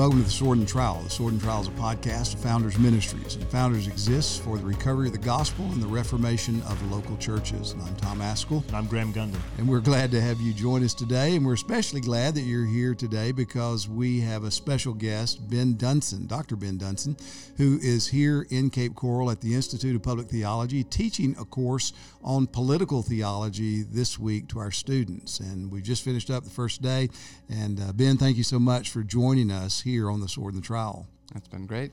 Welcome to the Sword and Trowel. The Sword and Trowel is a podcast of Founders Ministries, and Founders exists for the recovery of the gospel and the reformation of local churches. And I'm Tom Ascol. And I'm Graham Gunden. And we're glad to have you join us today. And we're especially glad that you're here today because we have a special guest, Ben Dunson, Dr. Ben Dunson, who is here in Cape Coral at the Institute of Public Theology, teaching a course on political theology this week to our students. And we just finished up the first day. And uh, Ben, thank you so much for joining us here on the Sword and the Trowel. That's been great.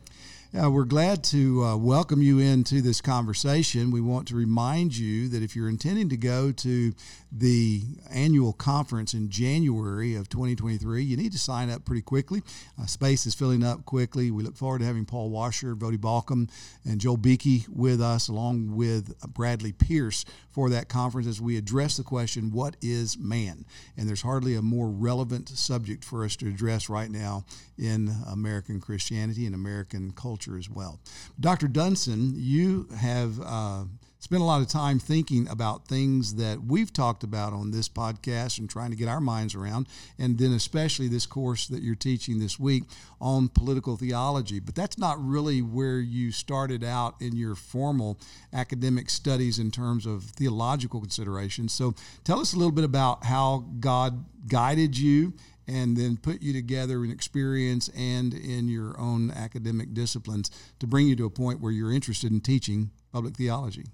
Yeah, we're glad to uh, welcome you into this conversation. We want to remind you that if you're intending to go to the annual conference in January of 2023, you need to sign up pretty quickly. Uh, space is filling up quickly. We look forward to having Paul Washer, Voddie Baucham, and Joel Beeke with us, along with Bradley Pierce for that conference as we address the question, What is man? And there's hardly a more relevant subject for us to address right now in American Christianity and American culture as well. Dr. Dunson, you have uh, spent a lot of time thinking about things that we've talked about on this podcast and trying to get our minds around, and then especially this course that you're teaching this week on political theology. But that's not really where you started out in your formal academic studies in terms of theological considerations. So tell us a little bit about how God guided you and then put you together in experience and in your own academic disciplines to bring you to a point where you're interested in teaching public theology.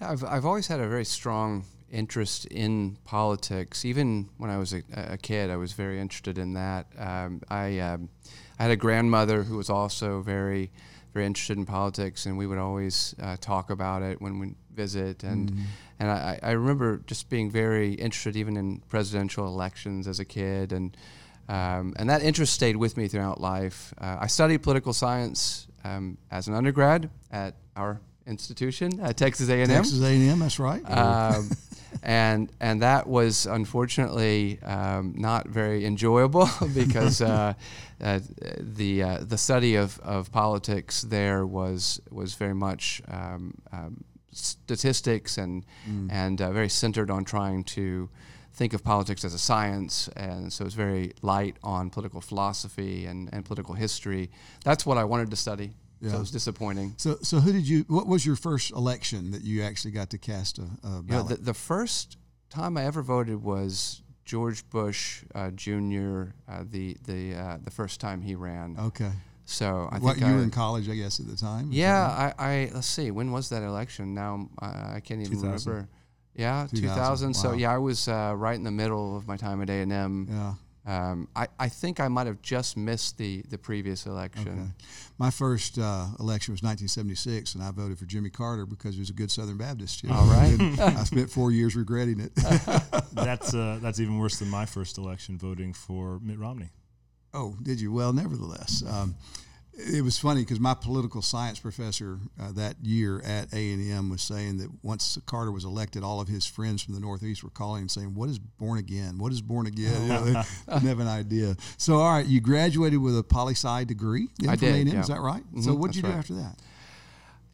I've, I've always had a very strong interest in politics. Even when I was a, a kid, I was very interested in that. Um, I, um, I had a grandmother who was also very, very interested in politics, and we would always uh, talk about it when we visit. And mm-hmm. and I, I remember just being very interested, even in presidential elections as a kid, and um, and that interest stayed with me throughout life. Uh, I studied political science um, as an undergrad at our institution, uh, Texas A&M. Texas A&M, that's right. Um, and and that was unfortunately um, not very enjoyable because uh, uh, the uh, the study of, of politics there was was very much um, um statistics and mm. and uh, very centered on trying to think of politics as a science, and so it's very light on political philosophy and, and political history. That's what I wanted to study. Yeah. So it was disappointing. So, so who did you? What was your first election that you actually got to cast a, a ballot? You know, the, the, first time I ever voted was George Bush uh, Jr. Uh, the the uh, the first time he ran. Okay. So I what, think you I, were in college, I guess, at the time. Yeah, I, I let's see, when was that election? Now I can't even 2000. remember. Yeah, 2000. 2000. Wow. So yeah, I was uh, right in the middle of my time at A and M. Yeah. Um, I, I think I might have just missed the, the previous election. Okay. My first uh, election was 1976, and I voted for Jimmy Carter because he was a good Southern Baptist. You know? All right. I spent four years regretting it. that's uh, that's even worse than my first election, voting for Mitt Romney. Oh, did you? Well, nevertheless. Um, it was funny because my political science professor uh, that year at A and M was saying that once Carter was elected, all of his friends from the Northeast were calling and saying, "What is born again? What is born again?" You know, they didn't have an idea. So, all right, you graduated with a poli sci degree. I did. Yeah. Is that right? Mm-hmm, so, what did you do right. after that?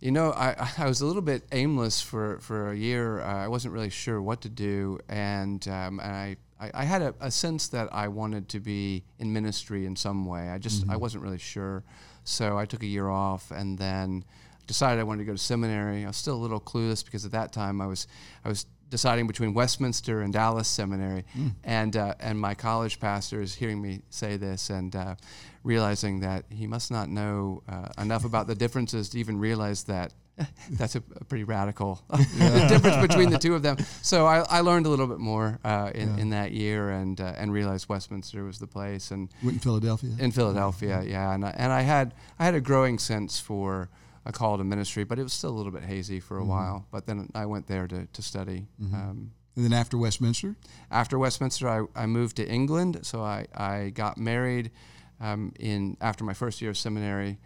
You know, I, I was a little bit aimless for, for a year. Uh, I wasn't really sure what to do, and um, and I I, I had a, a, sense that I wanted to be in ministry in some way. I just mm-hmm. I wasn't really sure. So I took a year off and then decided I wanted to go to seminary. I was still a little clueless because at that time I was I was deciding between Westminster and Dallas Seminary, mm. and uh, and my college pastor is hearing me say this and uh, realizing that he must not know uh, enough about the differences to even realize that that's a, a, pretty radical difference between the two of them. So I, I learned a little bit more uh, in, yeah. in that year and uh, and realized Westminster was the place. And went in Philadelphia. In Philadelphia, yeah. yeah. And I, and I had I had a growing sense for a call to ministry, but it was still a little bit hazy for a mm-hmm. while. But then I went there to to study. Mm-hmm. Um, and then after Westminster. After Westminster, I, I moved to England. So I I got married um, in after my first year of seminary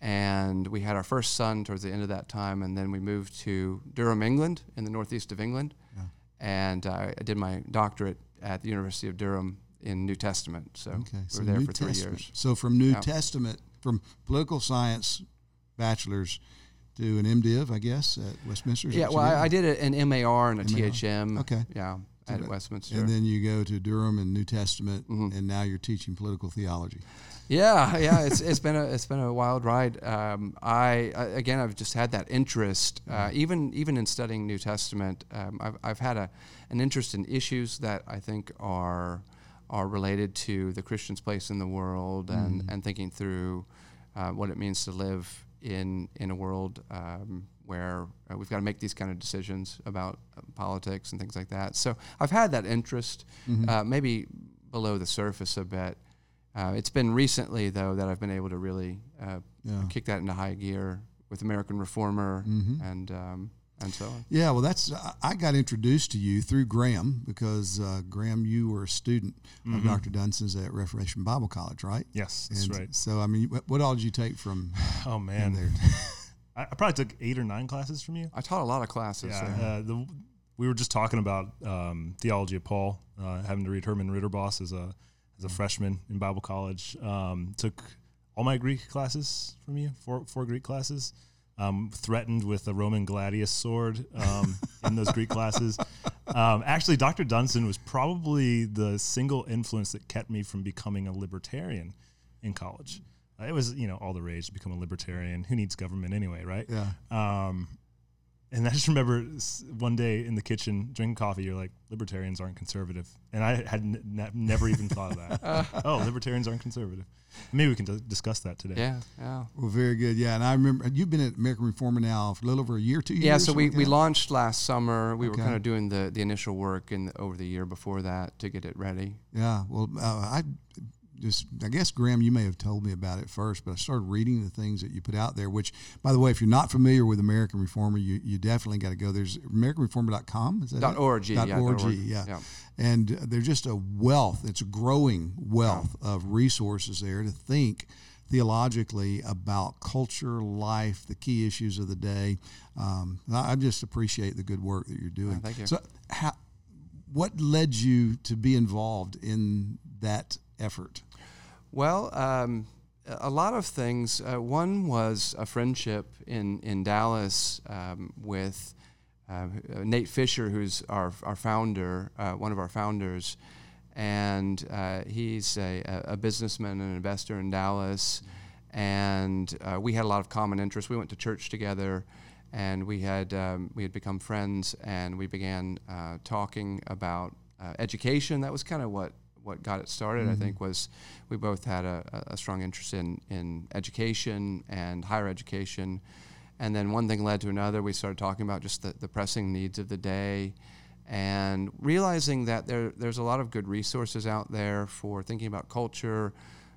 and we had our first son towards the end of that time, and then we moved to Durham, England, in the northeast of England, yeah. and uh, I did my doctorate at the University of Durham in New Testament. So okay. we so were there New for Testament. three years. So from New yeah. Testament, from political science bachelor's to an MDiv, I guess, at Westminster. Yeah, well, I, I, did an MAR and a MAR. THM. Okay. Yeah. At Westminster. And then you go to Durham and New Testament, and now you're teaching political theology. Yeah, yeah, it's it's been a it's been a wild ride. Um, I, I again, I've just had that interest, uh, even even in studying New Testament. Um, I've I've had a an interest in issues that I think are are related to the Christian's place in the world, and and thinking through uh, what it means to live in in a world um, where uh, we've got to make these kind of decisions about uh, politics and things like that. So I've had that interest, uh, maybe below the surface a bit. Uh, it's been recently, though, that I've been able to really uh, Yeah. kick that into high gear with American Reformer and um, and so on. Yeah, well, that's I- got introduced to you through Graham because uh, Graham, you were a student of Dr. Dunson's at Reformation Bible College, right? Yes, that's And right. So, I mean, what, what all did you take from Oh man, there? I, I probably took eight or nine classes from you. I taught a lot of classes. Yeah, there. uh, the, we were just talking about um, theology of Paul, uh, having to read Herman Ridderbos as a as a freshman in Bible college. Um, took all my Greek classes from you, four four Greek classes. Um, threatened with a Roman gladius sword um, in those Greek classes. Um, actually, Dr. Dunson was probably the single influence that kept me from becoming a libertarian in college. Uh, it was, you know, all the rage to become a libertarian. Who needs government anyway, right? Yeah. Um, and I just remember one day in the kitchen drinking coffee. You're like, libertarians aren't conservative, and I had n- ne- never even thought of that. oh, libertarians aren't conservative. Maybe we can d- discuss that today. yeah, yeah. Well, very good. Yeah, and I remember you've been at American Reformer now for a little over a year, two years. Yeah, so we, we launched last summer. We Okay. were kind of doing the, the initial work in over the year before that to get it ready. Yeah, well, uh, I just, I guess, Graham, you may have told me about it first, but I started reading the things that you put out there, which, by the way, if you're not familiar with American Reformer, you, you definitely got to go. There's AmericanReformer.com. Is that Dot org, Dot yeah, org, yeah. yeah. And there's just a wealth, it's a growing wealth of resources there to think theologically about culture, life, the key issues of the day. Um, I, I just appreciate the good work that you're doing. thank you. So, how, what led you to be involved in that effort? Well, um, a lot of things. Uh, one was a friendship in in Dallas um, with uh, Nate Fisher, who's our our founder, uh, one of our founders, and uh, he's a, a businessman and investor in Dallas, and uh, we had a lot of common interests. We went to church together. And we had um, we had become friends, and we began uh, talking about education. That was kind of what what got it started, I think, was we both had a, a strong interest in, in education and higher education. And then one thing led to another. We started talking about just the, the pressing needs of the day and realizing that there, there's a lot of good resources out there for thinking about culture,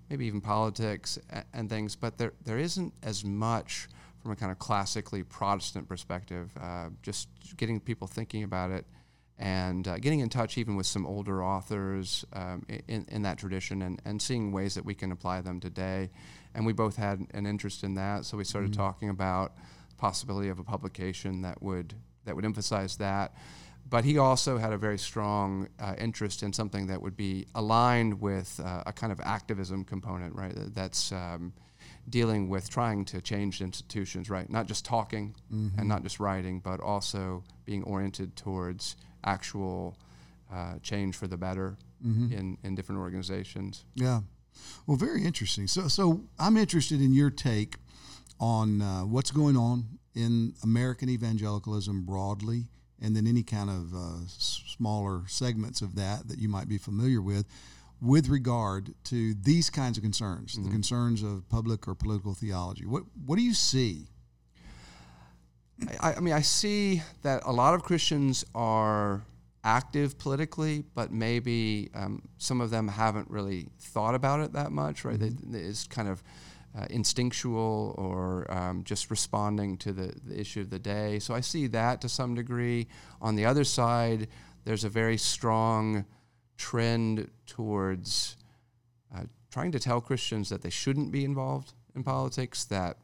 maybe even politics and, and things, but there, there isn't as much from a kind of classically Protestant perspective, uh, just getting people thinking about it and uh, getting in touch even with some older authors um, in, in that tradition and, and seeing ways that we can apply them today. And we both had an interest in that, so we started talking about the possibility of a publication that would that would emphasize that. But he also had a very strong uh, interest in something that would be aligned with uh, a kind of activism component, right? That's um, dealing with trying to change institutions, right? Not just talking and not just writing, but also being oriented towards actual uh, change for the better in, in different organizations. Yeah. Well, very interesting. So, so I'm interested in your take on uh, what's going on in American evangelicalism broadly, and then any kind of uh, smaller segments of that that you might be familiar with, with regard to these kinds of concerns, the concerns of public or political theology. What What do you see? I, I mean, I see that a lot of Christians are active politically, but maybe um, some of them haven't really thought about it that much, right? They, it's kind of uh, instinctual or um, just responding to the, the issue of the day. So I see that to some degree. On the other side, there's a very strong trend towards uh, trying to tell Christians that they shouldn't be involved in politics, that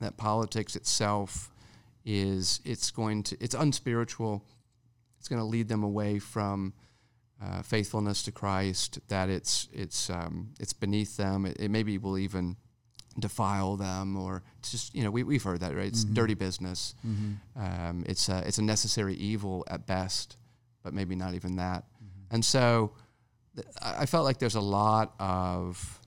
that politics itself is it's going to it's unspiritual. It's going to lead them away from uh, faithfulness to christ that it's it's um, it's beneath them. It, it maybe will even defile them or it's just you know we, we've heard that right? It's dirty business. Um, it's a, it's a necessary evil at best but maybe not even that. And so th- I I felt like there's a lot of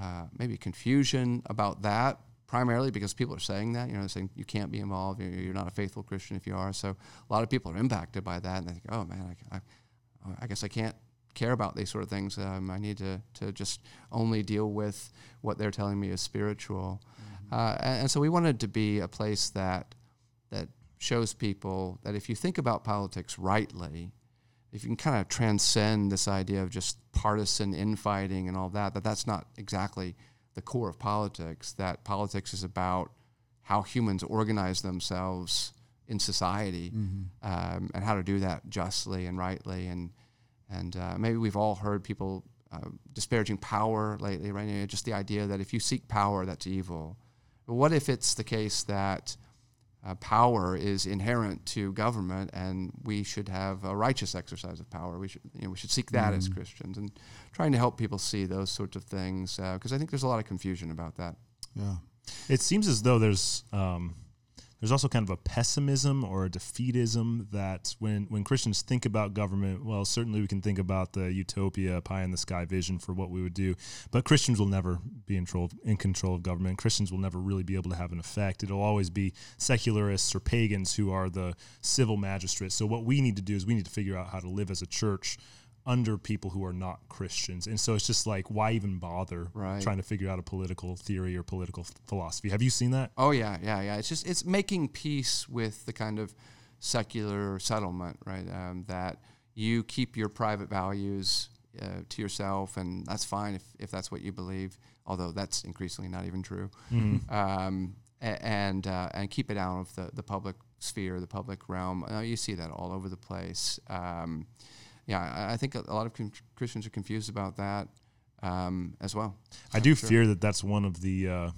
uh, maybe confusion about that, primarily because people are saying that. You know, they're saying you can't be involved. You're, not a faithful Christian if you are. So a lot of people are impacted by that, and they think, oh man, I, I, I guess I can't care about these sort of things. Um, I need to to just only deal with what they're telling me is spiritual. Uh, and, and so we wanted to be a place that that shows people that if you think about politics rightly, if you can kind of transcend this idea of just partisan infighting and all that, that that's not exactly the core of politics. That politics is about how humans organize themselves in society um, and how to do that justly and rightly. And and uh, maybe we've all heard people uh, disparaging power lately, right? You know, just the idea that if you seek power, that's evil. But what if it's the case that uh, power is inherent to government, and we should have a righteous exercise of power. We should, you know, we should seek that as Christians, and trying to help people see those sorts of things because I think there's a lot of confusion about that. Yeah. It seems as though there's um, there's also kind of a pessimism or a defeatism that when when Christians think about government, well, certainly we can think about the utopia, pie in the sky vision for what we would do, but Christians will never be in control in control of government. Christians will never really be able to have an effect. It'll always be secularists or pagans who are the civil magistrates. So what we need to do is we need to figure out how to live as a church under people who are not Christians. And so it's just like, why even bother Right. trying to figure out a political theory or political philosophy? Have you seen that? Oh yeah, yeah, yeah. It's just it's making peace with the kind of secular settlement, right? Um, that you keep your private values uh, to yourself, and that's fine if, if that's what you believe. Although that's increasingly not even true. Um, and uh, and keep it out of the, the public sphere, the public realm. Uh, you see that all over the place. Um, yeah, I, think a, lot of Christians are confused about that um, as well. I do fear that that's one of the, uh,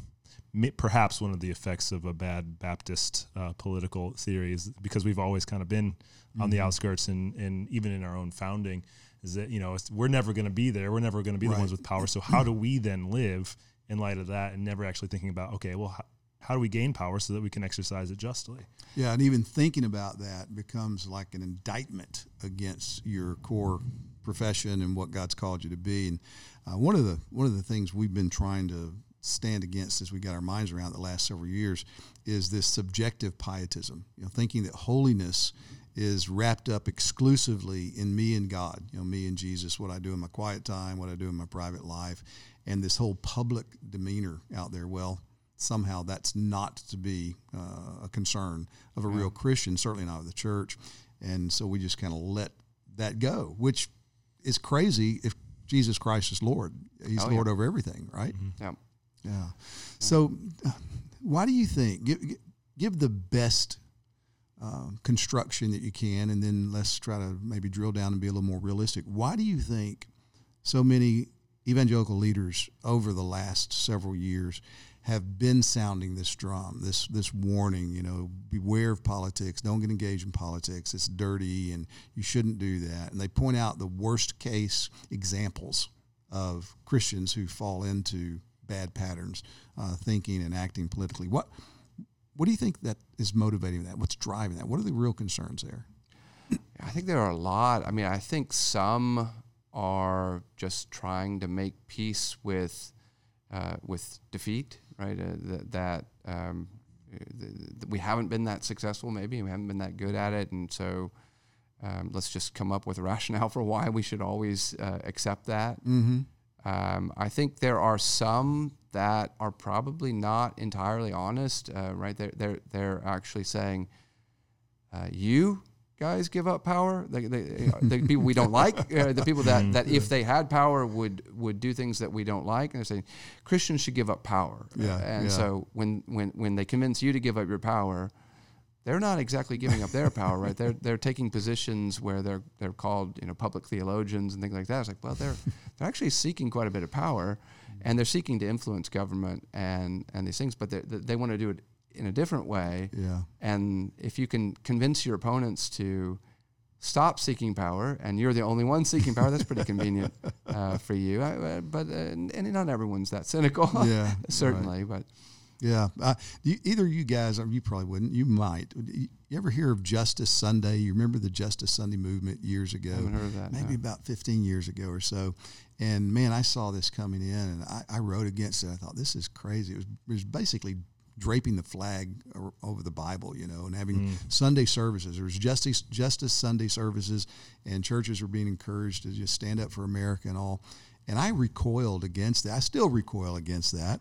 perhaps one of the effects of a bad Baptist uh, political theory is because we've always kind of been on the outskirts and, and even in our own founding is that, you know, it's, we're never going to be there. We're never going to be the ones with power. So how do we then live in light of that and never actually thinking about, okay, well, how, how do we gain power so that we can exercise it justly? Yeah, and even thinking about that becomes like an indictment against your core profession and what God's called you to be. And uh, one of the one of the things we've been trying to stand against as we got our minds around the last several years is this subjective pietism. You know, thinking that holiness is wrapped up exclusively in me and God. You know, me and Jesus, what I do in my quiet time, what I do in my private life, and this whole public demeanor out there. Well, somehow that's not to be uh, a concern of a real Christian, certainly not of the church. And so we just kind of let that go, which is crazy if Jesus Christ is Lord. He's Oh, yeah. Lord over everything, right? Yeah. Yeah. So, uh, why do you think give give the best um, construction that you can, and then let's try to maybe drill down and be a little more realistic. Why do you think so many evangelical leaders over the last several years have been sounding this drum, this this warning? You know, beware of politics. Don't get engaged in politics. It's dirty, and you shouldn't do that. And they point out the worst case examples of Christians who fall into bad patterns, uh, thinking and acting politically. What what do you think that is motivating that? What's driving that? What are the real concerns there? I think there are a lot. I mean, I think some are just trying to make peace with uh, with defeat, right? Uh, that that um, th- th- we haven't been that successful. Maybe we haven't been that good at it, and so um, let's just come up with a rationale for why we should always uh, accept that. Mm-hmm. Um, I think there are some that are probably not entirely honest, uh, right? They're, they're, they're actually saying, uh, you guys give up power. The, the, the people we don't like, uh, the people that, that if they had power would, would do things that we don't like. And they're saying Christians should give up power. Yeah, and yeah. so when, when, when they convince you to give up your power, they're not exactly giving up their power, right? They're they're taking positions where they're they're called you know public theologians and things like that. It's like well they're they're actually seeking quite a bit of power, and they're seeking to influence government and and these things, but they they want to do it in a different way. Yeah. And if you can convince your opponents to stop seeking power, and you're the only one seeking power, that's pretty convenient uh, for you. I, uh, but uh, and not everyone's that cynical, Yeah, certainly. But Yeah, uh, you, either you guys, or you probably wouldn't. You might. You ever hear of Justice Sunday? You remember the Justice Sunday movement years ago? I haven't heard of that. Maybe no. about 15 years ago or so. And man, I saw this coming in, and I, I wrote against it. I thought this is crazy. It was, it was basically draping the flag over the Bible, you know, and having Sunday services. There was Justice Justice Sunday services, and churches were being encouraged to just stand up for America and all. And I recoiled against that. I still recoil against that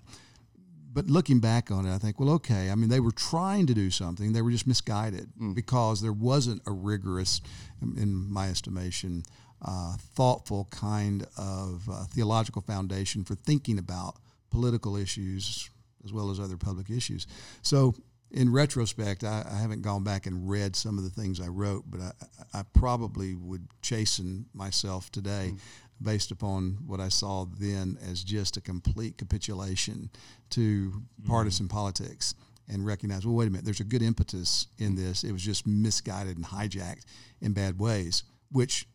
but looking back on it, I think, well, okay. I mean, they were trying to do something; they were just misguided because there wasn't a rigorous, in my estimation, uh, thoughtful kind of uh, theological foundation for thinking about political issues as well as other public issues. So, in retrospect, I, I haven't gone back and read some of the things I wrote, but I, I probably would chasten myself today mm. based upon what I saw then as just a complete capitulation to partisan mm. politics and recognize, well, wait a minute, there's a good impetus in mm. this. It was just misguided and hijacked in bad ways, which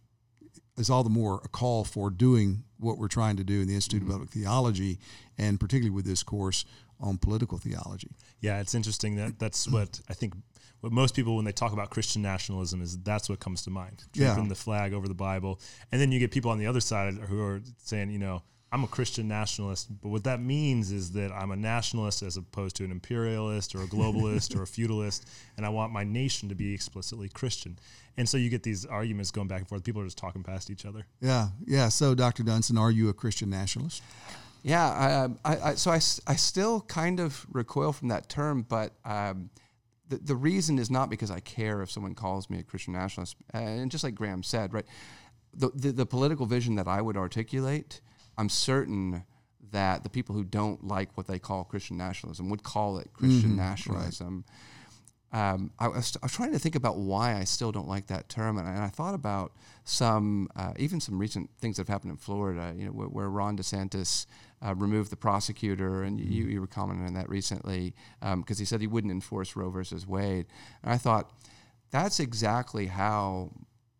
is all the more a call for doing what we're trying to do in the Institute of mm-hmm. Public Theology, and particularly with this course on political theology. Yeah, it's interesting that that's what I think. What most people, when they talk about Christian nationalism, is that's what comes to mind. Yeah. The flag over the Bible, and then you get people on the other side who are saying, you know, I'm a Christian nationalist, but what that means is that I'm a nationalist as opposed to an imperialist or a globalist or a feudalist, and I want my nation to be explicitly Christian. And so you get these arguments going back and forth. People are just talking past each other. Yeah, yeah. So, Dr. Dunson, are you a Christian nationalist? Yeah, I, um, I, I, so I, I still kind of recoil from that term, but um, the, the reason is not because I care if someone calls me a Christian nationalist. And just like Graham said, right, the, the, the political vision that I would articulate, I'm certain that the people who don't like what they call Christian nationalism would call it Christian nationalism. Um, I, was, I was trying to think about why I still don't like that term, and I, and I thought about some, uh, even some recent things that have happened in Florida. You know, where, where Ron DeSantis uh, removed the prosecutor, and you, you were commenting on that recently because he said he wouldn't enforce Roe versus Wade. And I thought that's exactly how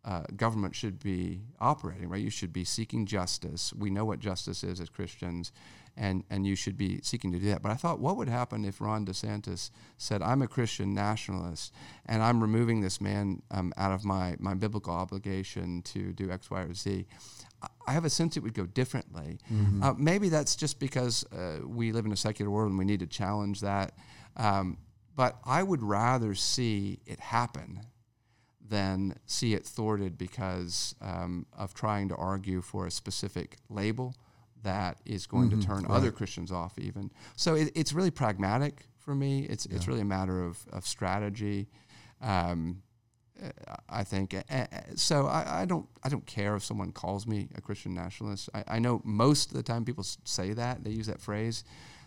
uh, government should be operating, right? You should be seeking justice. We know what justice is as Christians, and, and you should be seeking to do that. But I thought, what would happen if Ron DeSantis said, I'm a Christian nationalist, and I'm removing this man um, out of my, my biblical obligation to do X, Y, or Z? I- have a sense it would go differently. Uh, maybe that's just because uh, we live in a secular world and we need to challenge that. Um, but I would rather see it happen than see it thwarted because um, of trying to argue for a specific label that is going to turn other Christians off, even. So it, it's really pragmatic for me. It's it's really a matter of of strategy. Um, I think so. I, I don't. I don't care if someone calls me a Christian nationalist. I, I know most of the time people say that they use that phrase.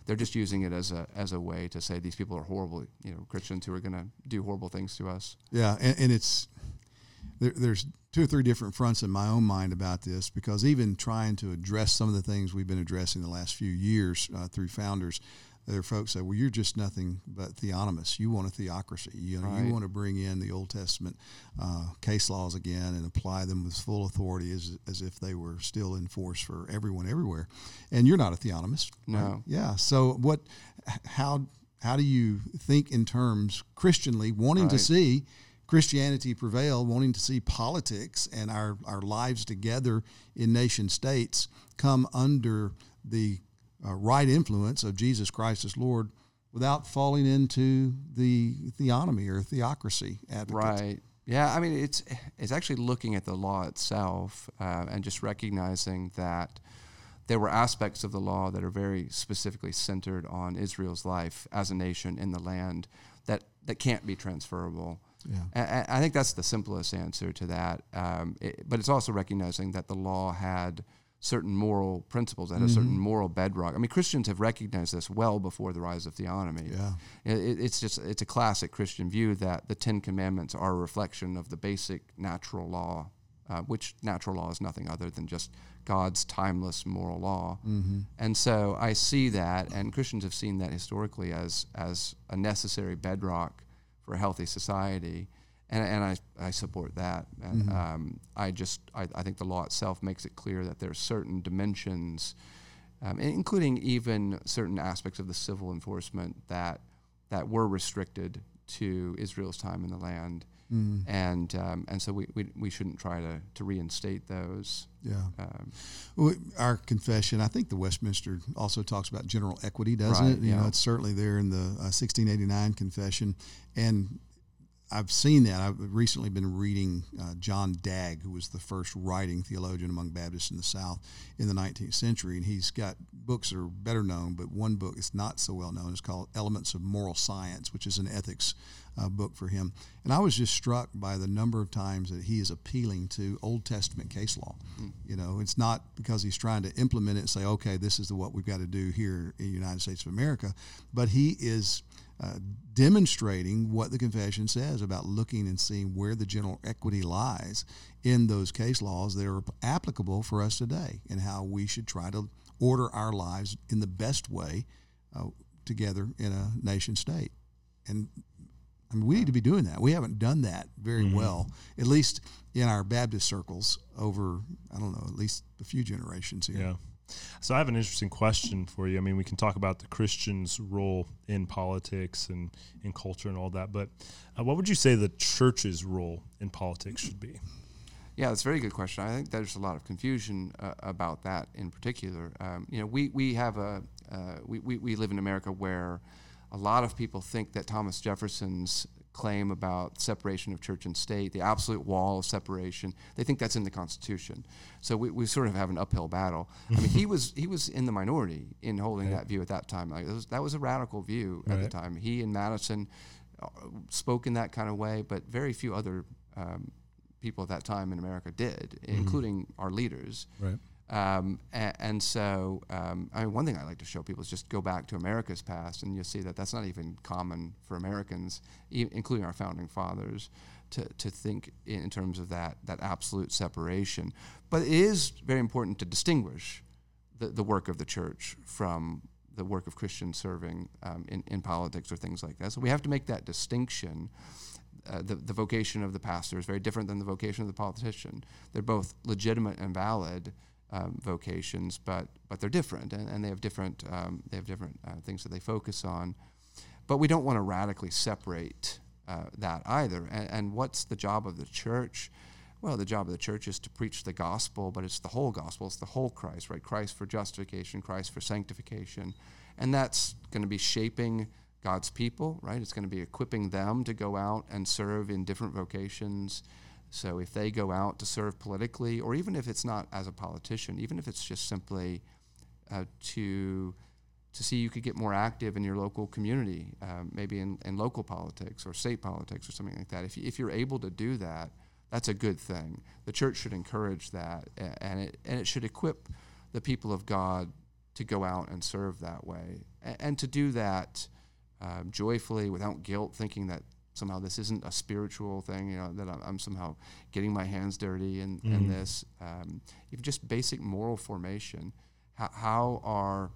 They're just using it as a as a way to say these people are horrible. You know, Christians who are going to do horrible things to us. Yeah, and, and it's there, there's two or three different fronts in my own mind about this because even trying to address some of the things we've been addressing the last few years uh, through founders, there are folks say, "Well, you're just nothing but theonomous. You want a theocracy. You know, Right. you want to bring in the Old Testament uh, case laws again and apply them with full authority as as if they were still in force for everyone everywhere. And you're not a theonomist. right? No. Yeah. So what? How? How do you think in terms Christianly, wanting to see Christianity prevail, wanting to see politics and our, our lives together in nation states come under the uh, right influence of Jesus Christ as Lord without falling into the theonomy or theocracy advocates. Right. Yeah. I mean, it's it's actually looking at the law itself uh, and just recognizing that there were aspects of the law that are very specifically centered on Israel's life as a nation in the land that that can't be transferable. Yeah. And I think that's the simplest answer to that. Um, it, but it's also recognizing that the law had certain moral principles, that Mm-hmm. certain moral bedrock. I mean, Christians have recognized this well before the rise of theonomy. Yeah. It, it's just it's a classic Christian view that the Ten Commandments are a reflection of the basic natural law, uh, which natural law is nothing other than just God's timeless moral law. Mm-hmm. And so I see that, and Christians have seen that historically as as a necessary bedrock for a healthy society. And, and I, I support that. And um, I just I, I think the law itself makes it clear that there are certain dimensions um, including even certain aspects of the civil enforcement that that were restricted to Israel's time in the land. Mm. And um, and so we, we, we shouldn't try to, to reinstate those. Yeah. Um, well, our confession, I think the Westminster also talks about general equity, doesn't right, it? You yeah. know, it's certainly there in the uh, 1689 confession. And I've seen that. I've recently been reading uh, John Dagg, who was the first writing theologian among Baptists in the South in the 19th century, and he's got books that are better known, but one book is not so well known. It's called Elements of Moral Science, which is an ethics uh, book for him. And I was just struck by the number of times that he is appealing to Old Testament case law. Mm. You know, it's not because he's trying to implement it and say, okay, this is the, what we've got to do here in the United States of America, but he is uh, demonstrating what the confession says about looking and seeing where the general equity lies in those case laws that are applicable for us today and how we should try to order our lives in the best way uh, together in a nation state. And I mean, we need to be doing that. We haven't done that very mm-hmm. well, at least in our Baptist circles over, I don't know, at least a few generations here. Yeah. So I have an interesting question for you. I mean, we can talk about the Christian's role in politics and in culture and all that, but uh, what would you say the church's role in politics should be? Yeah, that's a very good question. I think there's a lot of confusion uh, about that in particular. Um, you know, we, we have a uh, we, we, we live in America where a lot of people think that Thomas Jefferson's claim about separation of church and state, the absolute wall of separation. They think that's in the Constitution. So we, we sort of have an uphill battle. I mean, he was he was in the minority in holding that view at that time. Like was, that was a radical view at right. the time. He and Madison uh, spoke in that kind of way, but very few other um, people at that time in America did, mm-hmm. including our leaders. Right. Um, and, and, so, um, I mean, one thing I like to show people is just go back to America's past, and you'll see that that's not even common for Americans, e- including our founding fathers, to, to think in terms of that, that absolute separation. But it is very important to distinguish the, the work of the church from the work of Christians serving um, in, in politics or things like that. So we have to make that distinction. Uh, the, the vocation of the pastor is very different than the vocation of the politician. They're both legitimate and valid um, vocations, but but they're different, and, and they have different um, they have different uh, things that they focus on. But we don't want to radically separate uh, that either. And, and, what's the job of the church? Well, the job of the church is to preach the gospel, but it's the whole gospel. It's the whole Christ, right? Christ for justification, Christ for sanctification, and that's going to be shaping God's people, right? It's going to be equipping them to go out and serve in different vocations so if they go out to serve politically, or even if it's not as a politician, even if it's just simply uh, to to see you could get more active in your local community, um, maybe in, in local politics or state politics or something like that. If, you, if you're able to do that, that's a good thing. The church should encourage that, and it and it should equip the people of God to go out and serve that way, and, and to do that um, joyfully without guilt, thinking that somehow this isn't a spiritual thing, you know, that I'm, I'm somehow getting my hands dirty in, mm. in this. Um, even just basic moral formation. How, how are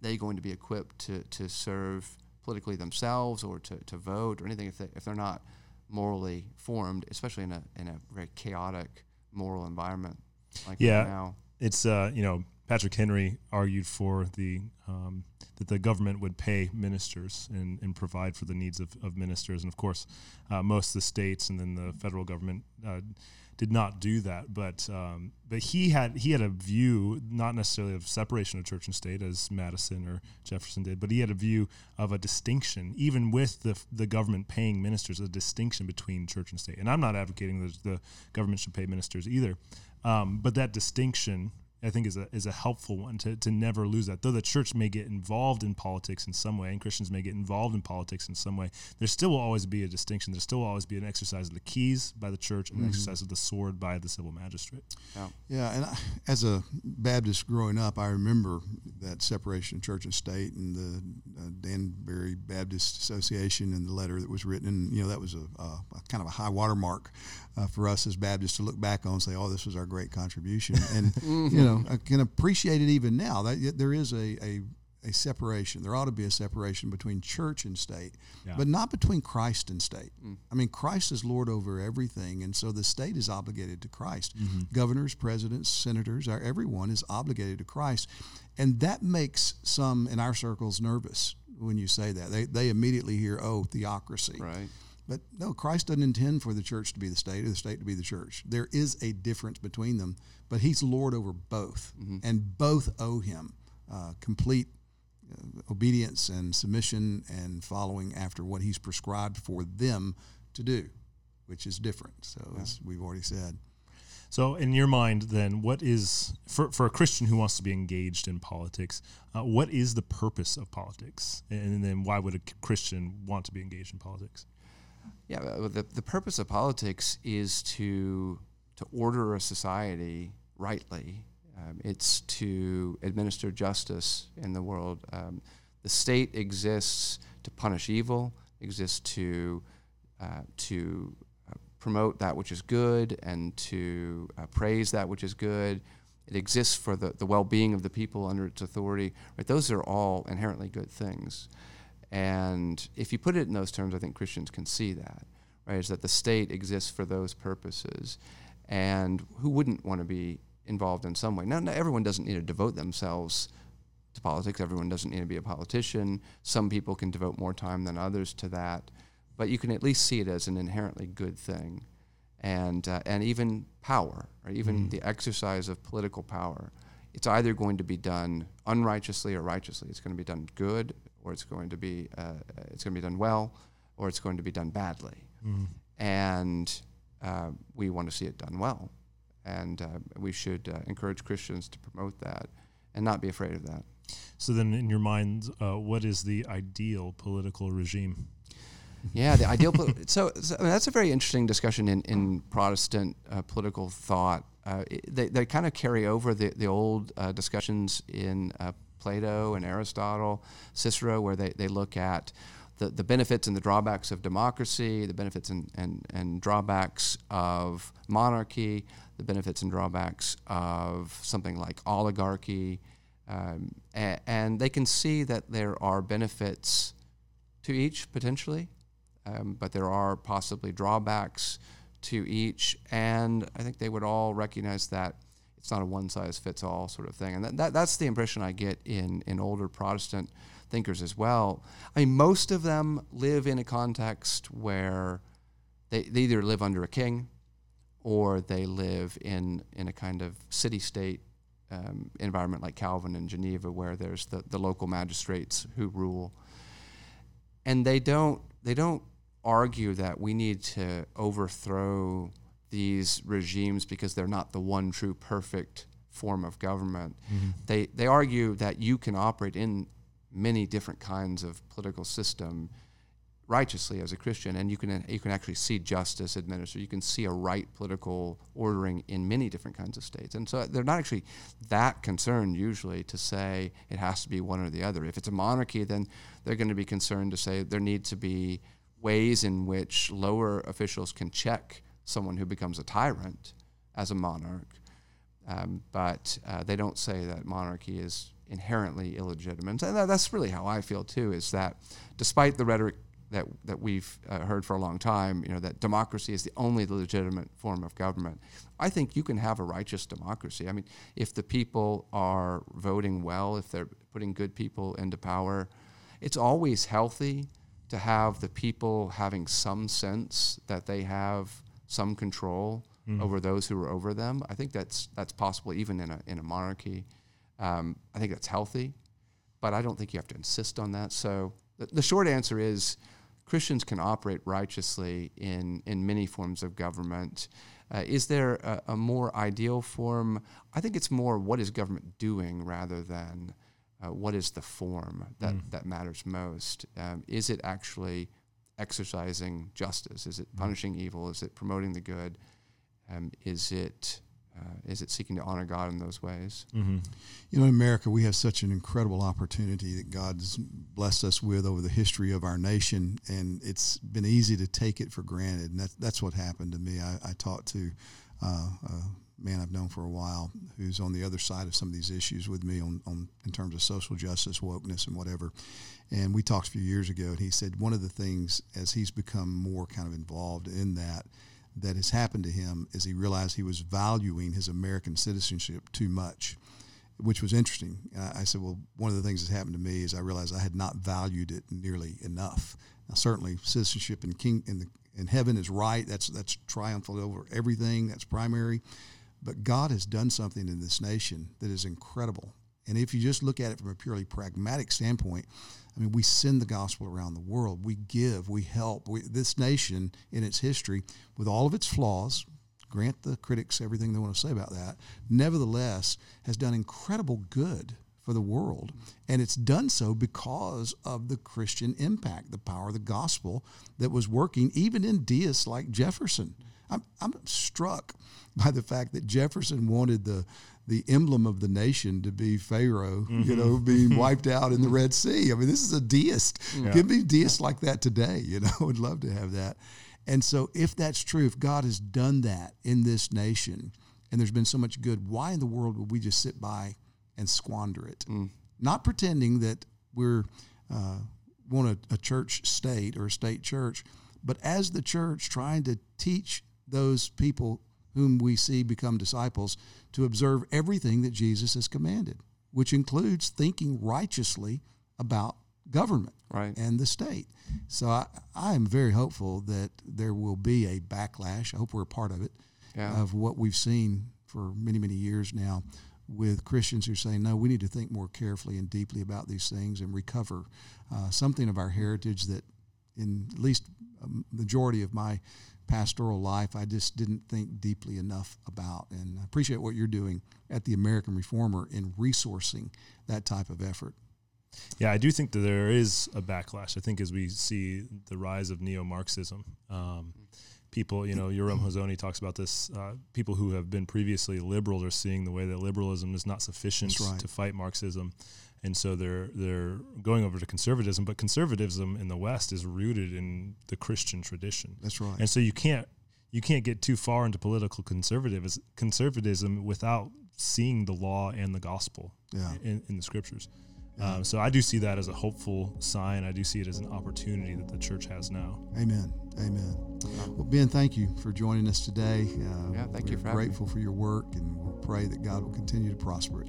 they going to be equipped to, to serve politically themselves or to, to vote or anything if, they, if they're not morally formed, especially in a, in a very chaotic moral environment like yeah, now? It's, uh, you know, Patrick Henry argued for the um, that the government would pay ministers and, and provide for the needs of, of ministers, and of course, uh, most of the states and then the federal government uh, did not do that. But um, but he had he had a view not necessarily of separation of church and state as Madison or Jefferson did, but he had a view of a distinction, even with the the government paying ministers, a distinction between church and state. And I'm not advocating that the government should pay ministers either, um, but that distinction I think is a is a helpful one to, to never lose that. Though the church may get involved in politics in some way, and Christians may get involved in politics in some way, there still will always be a distinction. There still will always be an exercise of the keys by the church and mm-hmm. an exercise of the sword by the civil magistrate. Yeah, yeah. And I, as a Baptist growing up, I remember that separation of church and state, and the Danbury Baptist Association, and the letter that was written. And you know that was a, a, kind of a high watermark uh, for us as Baptists to look back on and say, "Oh, this was our great contribution." And mm-hmm. you know know, I can appreciate it even now. That there is a, a a separation. There ought to be a separation between church and state, Yeah. but not between Christ and state. Mm. I mean, Christ is Lord over everything, and so the state is obligated to Christ. Mm-hmm. Governors, presidents, senators, our, everyone is obligated to Christ, and that makes some in our circles nervous when you say that. They they immediately hear, "Oh, theocracy." Right. But no, Christ doesn't intend for the church to be the state or the state to be the church. There is a difference between them, but He's Lord over both, mm-hmm. and both owe Him uh, complete obedience and submission and following after what He's prescribed for them to do, which is different. So, as we've already said. So, in your mind, then, what is for, for a Christian who wants to be engaged in politics? Uh, what is the purpose of politics, and then why would a Christian want to be engaged in politics? Yeah, the, the purpose of politics is to to order a society rightly. Um, it's to administer justice in the world. Um, the state exists to punish evil, exists to uh, to uh, promote that which is good and to uh, praise that which is good. It exists for the, the well-being of the people under its authority. Right? Those are all inherently good things. And if you put it in those terms, I think Christians can see that, right? Is that the state exists for those purposes. And who wouldn't want to be involved in some way? Now, not everyone doesn't need to devote themselves to politics. Everyone doesn't need to be a politician. Some people can devote more time than others to that. But you can at least see it as an inherently good thing. And, uh, and even power, or even the exercise of political power, it's either going to be done unrighteously or righteously. It's going to be done good, or it's going to be uh, it's going to be done well, or it's going to be done badly. And uh, we want to see it done well, and uh, we should uh, encourage Christians to promote that and not be afraid of that. So, then, in your mind, uh, what is the ideal political regime? Yeah, the ideal. poli- so, so I mean, that's a very interesting discussion in in Protestant uh, political thought. Uh, it- they they kind of carry over the the old uh, discussions in uh, Plato and Aristotle, Cicero, where they, they look at the, the benefits and the drawbacks of democracy, the benefits and, and, and drawbacks of monarchy, the benefits and drawbacks of something like oligarchy. Um, a- and they can see that there are benefits to each potentially, um, but there are possibly drawbacks to each. And I think they would all recognize that it's not a one size fits all sort of thing. And that, that, that's the impression I get in, in older Protestant thinkers as well. I mean, most of them live in a context where they, they either live under a king or they live in, in a kind of city state um, environment like Calvin and Geneva, where there's the, the local magistrates who rule. And they don't, they don't argue that we need to overthrow these regimes because they're not the one true perfect form of government. They, they argue that you can operate in many different kinds of political system righteously as a Christian, and you can you can actually see justice administered. You can see a right political ordering in many different kinds of states, and so they're not actually that concerned usually to say it has to be one or the other. If it's a monarchy, then they're going to be concerned to say there need to be ways in which lower officials can check someone who becomes a tyrant as a monarch, um, but uh, they don't say that monarchy is inherently illegitimate. And that's really how I feel too. Is that despite the rhetoric that that we've uh, heard for a long time, you know, that democracy is the only legitimate form of government. I think you can have a righteous democracy. I mean, if the people are voting well, if they're putting good people into power, it's always healthy to have the people having some sense that they have some control over those who are over them. I think that's that's possible even in a in a monarchy. Um, I think that's healthy, but I don't think you have to insist on that. So the, the short answer is Christians can operate righteously in, in many forms of government. Uh, is there a, a more ideal form? I think it's more what is government doing rather than uh, what is the form that, that matters most. Um, is it actually exercising justice? Is it punishing evil? Is it promoting the good? Um, is it is it seeking to honor God in those ways? Mm-hmm. You know, in America, we have such an incredible opportunity that God's blessed us with over the history of our nation, and it's been easy to take it for granted. And that, that's what happened to me. I, I talked to uh, a man I've known for a while who's on the other side of some of these issues with me on, on in terms of social justice, wokeness, and whatever. And we talked a few years ago, and he said one of the things as he's become more kind of involved in that that has happened to him is he realized he was valuing his American citizenship too much, which was interesting. I, said, well, one of the things that's happened to me is I realized I had not valued it nearly enough. Now, certainly, citizenship in king in the in heaven is right. That's that's triumphant over everything. That's primary. But God has done something in this nation that is incredible. And if you just look at it from a purely pragmatic standpoint, I mean, we send the gospel around the world. We give, we help. We, this nation, in its history, with all of its flaws, grant the critics everything they want to say about that, nevertheless, has done incredible good for the world. And it's done so because of the Christian impact, the power of the gospel that was working even in deists like Jefferson. I'm, I'm struck by the fact that Jefferson wanted the the emblem of the nation to be Pharaoh, mm-hmm. you know, being wiped out in the Red Sea. I mean, this is a deist. Yeah. Give me deists like that today. You know, I would love to have that. And so, if that's true, if God has done that in this nation, and there's been so much good, why in the world would we just sit by and squander it? Mm. Not pretending that we're uh, want a, a church state or a state church, but as the church trying to teach those people whom we see become disciples to observe everything that Jesus has commanded, which includes thinking righteously about government right. and the state. So I, I am very hopeful that there will be a backlash. I hope we're a part of it, yeah. of what we've seen for many, many years now with Christians who are saying, no, we need to think more carefully and deeply about these things and recover uh, something of our heritage that, in at least a majority of my pastoral life I just didn't think deeply enough about. And I appreciate what you're doing at the American Reformer in resourcing that type of effort. Yeah, I do think that there is a backlash. I think as we see the rise of neo Marxism, um, people, you know, Yoram Hazony talks about this. Uh, people who have been previously liberals are seeing the way that liberalism is not sufficient right. to fight Marxism and so they're they're going over to conservatism. But conservatism in the West is rooted in the Christian tradition. That's right. And so you can't you can't get too far into political conservatism conservatism without seeing the law and the gospel yeah. in, in the scriptures. Yeah. Um, so I do see that as a hopeful sign. I do see it as an opportunity that the church has now. Amen. Amen. Well, Ben, thank you for joining us today. Uh, yeah, thank you. We're grateful for your work, and we'll pray that God will continue to prosper it.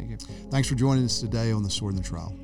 Thank you. Thanks for joining us today on the Sword and the Trowel.